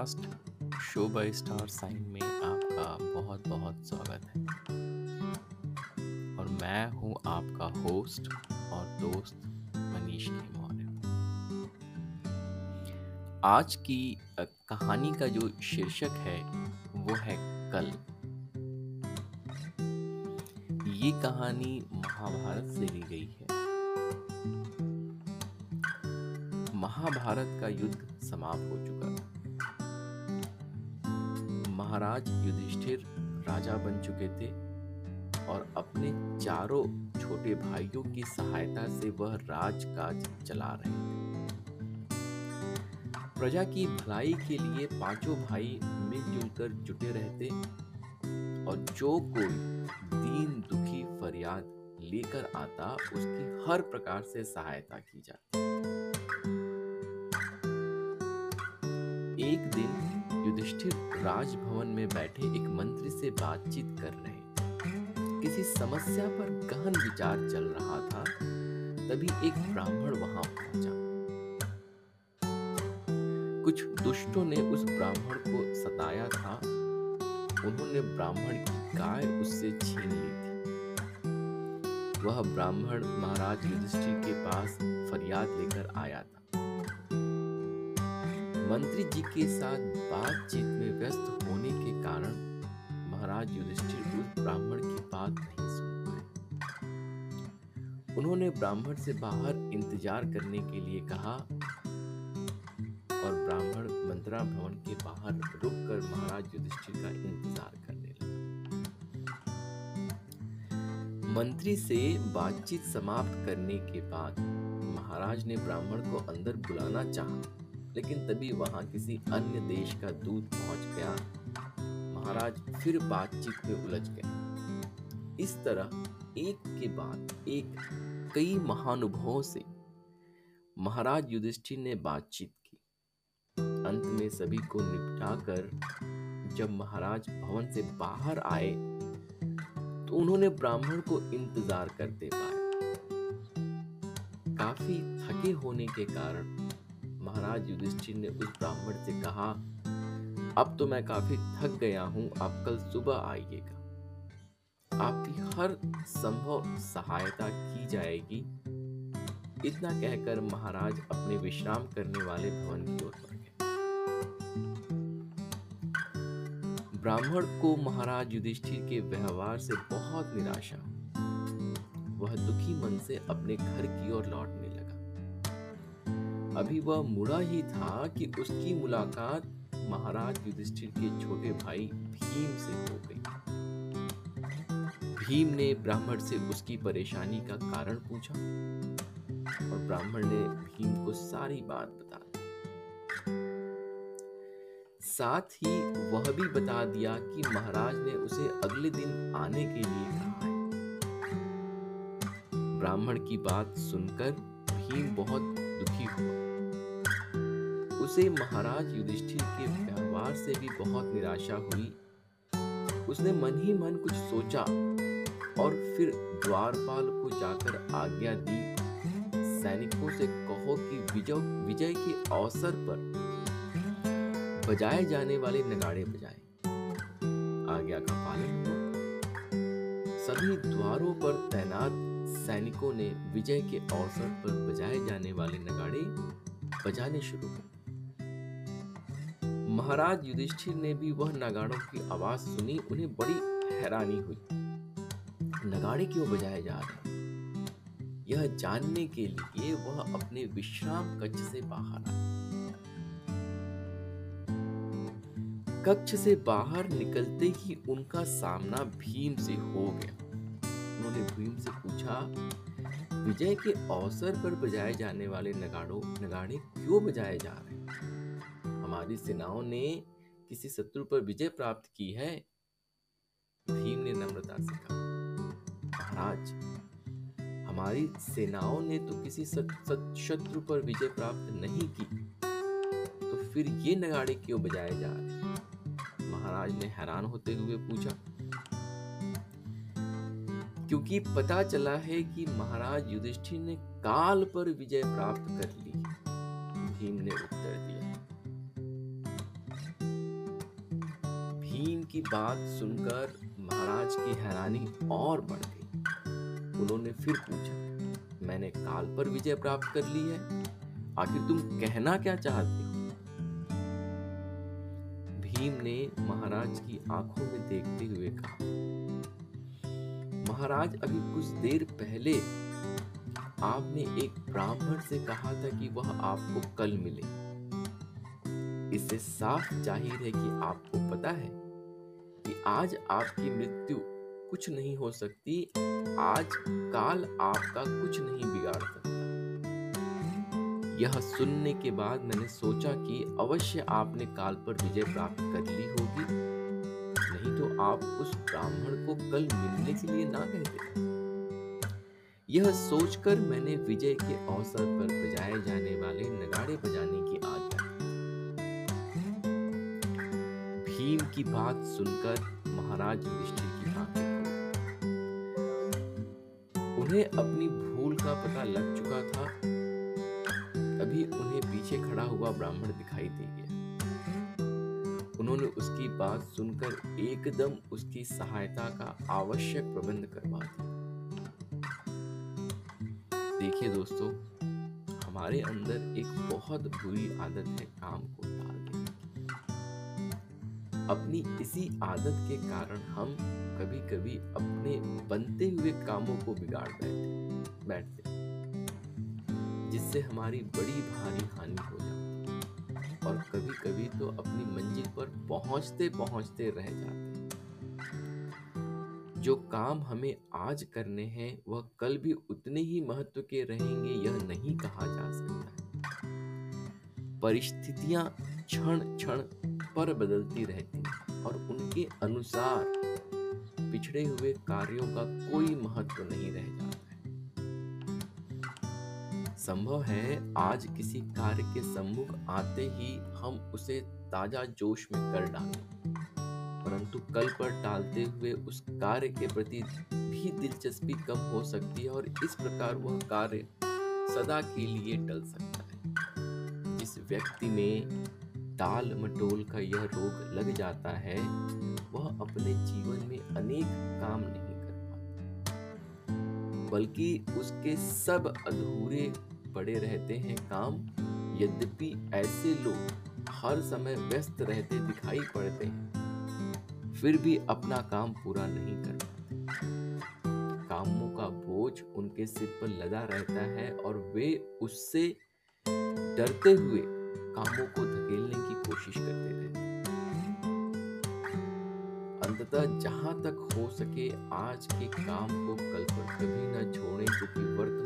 Podcast, show by star sign में आपका बहुत बहुत स्वागत है। और मैं हूँ आपका होस्ट और दोस्त मनीष मौर्य। आज की कहानी का जो शीर्षक है, वो है कल। ये कहानी महाभारत से ली गई है। महाभारत का युद्ध समाप्त हो चुका था। महाराज युधिष्ठिर राजा बन चुके थे और अपने चारों छोटे भाइयों की सहायता से वह राजकाज चला रहे थे। प्रजा की भलाई के लिए पाँचों भाई मिलजुल कर जुटे रहते और जो कोई दीन दुखी फरियाद लेकर आता, उसकी हर प्रकार से सहायता की जाती। एक दिन युधिष्ठिर राजभवन में बैठे एक मंत्री से बातचीत कर रहे किसी समस्या पर गहन विचार चल रहा था, तभी एक ब्राह्मण वहाँ पहुँचा। कुछ दुष्टों ने उस ब्राह्मण को सताया था। उन्होंने ब्राह्मण की गाय उससे छीन ली थी। वह ब्राह्मण महाराज युधिष्ठिर के पास फरियाद लेकर आया था। मंत्री जी के साथ बातचीत में व्यस्त होने के कारण महाराज युधिष्ठिर उस ब्राह्मण की बात नहीं सुन पाए। उन्होंने ब्राह्मण से बाहर इंतज़ार करने के लिए कहा और ब्राह्मण मंत्रा भवन के बाहर रुककर महाराज युधिष्ठिर का इंतज़ार करने लगा। मंत्री से बातचीत समाप्त करने के बाद महाराज ने ब्राह्मण को अंदर बुलाना चाहा। लेकिन तभी वहाँ किसी अन्य देश का दूत पहुँच गया। महाराज फिर बातचीत में उलझ गए। इस तरह एक के बाद एक कई महानुभवों से महाराज युधिष्ठिर ने बातचीत की। अंत में सभी को निपटाकर जब महाराज भवन से बाहर आए तो उन्होंने ब्राह्मण को इंतज़ार करते पाए। काफ़ी थके होने के कारण महाराज युधिष्ठिर ने उस ब्राह्मण से कहा, अब तो मैं काफ़ी थक गया हूँ, आप कल सुबह आइएगा। आपकी हर संभव सहायता की जाएगी। इतना कहकर महाराज अपने विश्राम करने वाले भवन की ओर बढ़ गए। ब्राह्मण को महाराज युधिष्ठिर के व्यवहार से बहुत निराशा वह दुखी मन से अपने घर की ओर लौटने अभी वह मुड़ा ही था कि उसकी मुलाकात महाराज युधिष्ठिर के छोटे भाई भीम से हो गई। भीम ने ब्राह्मण से उसकी परेशानी का कारण पूछा और ब्राह्मण ने भीम को सारी बात बता दी। साथ ही वह भी बता दिया कि महाराज ने उसे अगले दिन आने के लिए कहा है। ब्राह्मण की बात सुनकर भीम बहुत दुखी हुआ। उसे महाराज युधिष्ठिर के व्यवहार से भी बहुत निराशा हुई। उसने मन ही मन कुछ सोचा और फिर द्वारपाल को जाकर आज्ञा दी। सैनिकों से कहो कि विजय विजय के अवसर पर बजाए जाने वाले नगाड़े बजाए। आज्ञा का पालन हुआ सभी द्वारों पर तैनात सैनिकों ने विजय के अवसर पर बजाए जाने वाले नगाड़े बजाने शुरू कर महाराज युधिष्ठिर ने भी वह नगाड़ों की आवाज़ सुनी, उन्हें बड़ी हैरानी हुई। नगाड़े क्यों बजाए जा रहे यह जानने के लिए वह अपने विश्राम कक्ष से बाहर आए। कक्ष से बाहर निकलते ही उनका सामना भीम से हो गया। उन्होंने भीम से पूछा, विजय के अवसर पर बजाए जाने वाले नगाड़ों, नगाड़े क्यों बजाए जा रहे हैं? हमारी सेनाओं ने किसी शत्रु पर विजय प्राप्त की है? भीम ने नम्रता से कहा, महाराज, हमारी सेनाओं ने तो किसी शत्रु पर विजय प्राप्त नहीं की। तो फिर ये नगाड़े क्यों बजाए जा रहे महाराज ने हैरान होते हुए पूछा क्योंकि पता चला है कि महाराज युधिष्ठिर ने काल पर विजय प्राप्त कर ली। भीम ने उत्तर दिया। भीम की बात सुनकर महाराज की हैरानी और बढ़ गई। उन्होंने फिर पूछा, मैंने काल पर विजय प्राप्त कर ली है? आखिर तुम कहना क्या चाहते हो? भीम ने महाराज की आँखों में देखते हुए कहा महाराज, अभी कुछ देर पहले आपने एक ब्राह्मण से कहा था कि वह आपको कल मिले। इससे साफ़ ज़ाहिर है कि आपको पता है कि आज आपकी मृत्यु कुछ नहीं हो सकती, आज काल आपका कुछ नहीं बिगाड़ सकता। यह सुनने के बाद मैंने सोचा कि अवश्य आपने काल पर विजय प्राप्त कर ली होगी। आप उस ब्राह्मण को कल मिलने के लिए ना कहते? यह सोचकर मैंने विजय के अवसर पर बजाए जाने वाले नगाड़े बजाने की आज्ञा भीम की बात सुनकर महाराज युधिष्ठिर की आँखें उन्हें अपनी भूल का पता लग चुका था। तभी उन्हें पीछे खड़ा हुआ ब्राह्मण दिखाई दे उन्होंने उसकी बात सुनकर एकदम उसकी सहायता का आवश्यक प्रबंध करवा दिया। देखिए दोस्तों, हमारे अंदर एक बहुत बुरी आदत है काम को टाल अपनी इसी आदत के कारण हम कभी कभी अपने बनते हुए कामों को बिगाड़ बैठते बैठते जिससे हमारी बड़ी भारी हानि हो जाती और कभी कभी तो अपनी मंजिल पर पहुँचते पहुँचते रह जाते। जो काम हमें आज करने हैं, वह कल भी उतने ही महत्व के रहेंगे, यह नहीं कहा जा सकता परिस्थितियाँ क्षण क्षण पर बदलती रहती हैं और उनके अनुसार पिछड़े हुए कार्यों का कोई महत्व नहीं रह जाता। है संभव है आज किसी कार्य के सम्मुख आते ही हम उसे ताज़ा जोश में कर डालें। परंतु कल पर टालते हुए उस कार्य के प्रति भी दिलचस्पी कम हो सकती है और इस प्रकार वह कार्य सदा के लिए टल सकता है। जिस व्यक्ति में टाल मटोल का यह रोग लग जाता है, वह अपने जीवन में अनेक काम नहीं कर पाता। बल्कि उसके सब अधूरे पड़े रहते हैं काम। यद्यपि ऐसे लोग हर समय व्यस्त रहते दिखाई पड़ते हैं, फिर भी अपना काम पूरा नहीं कर पाते कामों का बोझ उनके सिर पर लदा रहता है और वे उससे डरते हुए कामों को धकेलने की कोशिश करते रहते अंततः जहाँ तक हो सके आज के काम को कल पर कभी न छोड़ें, क्योंकि वर्त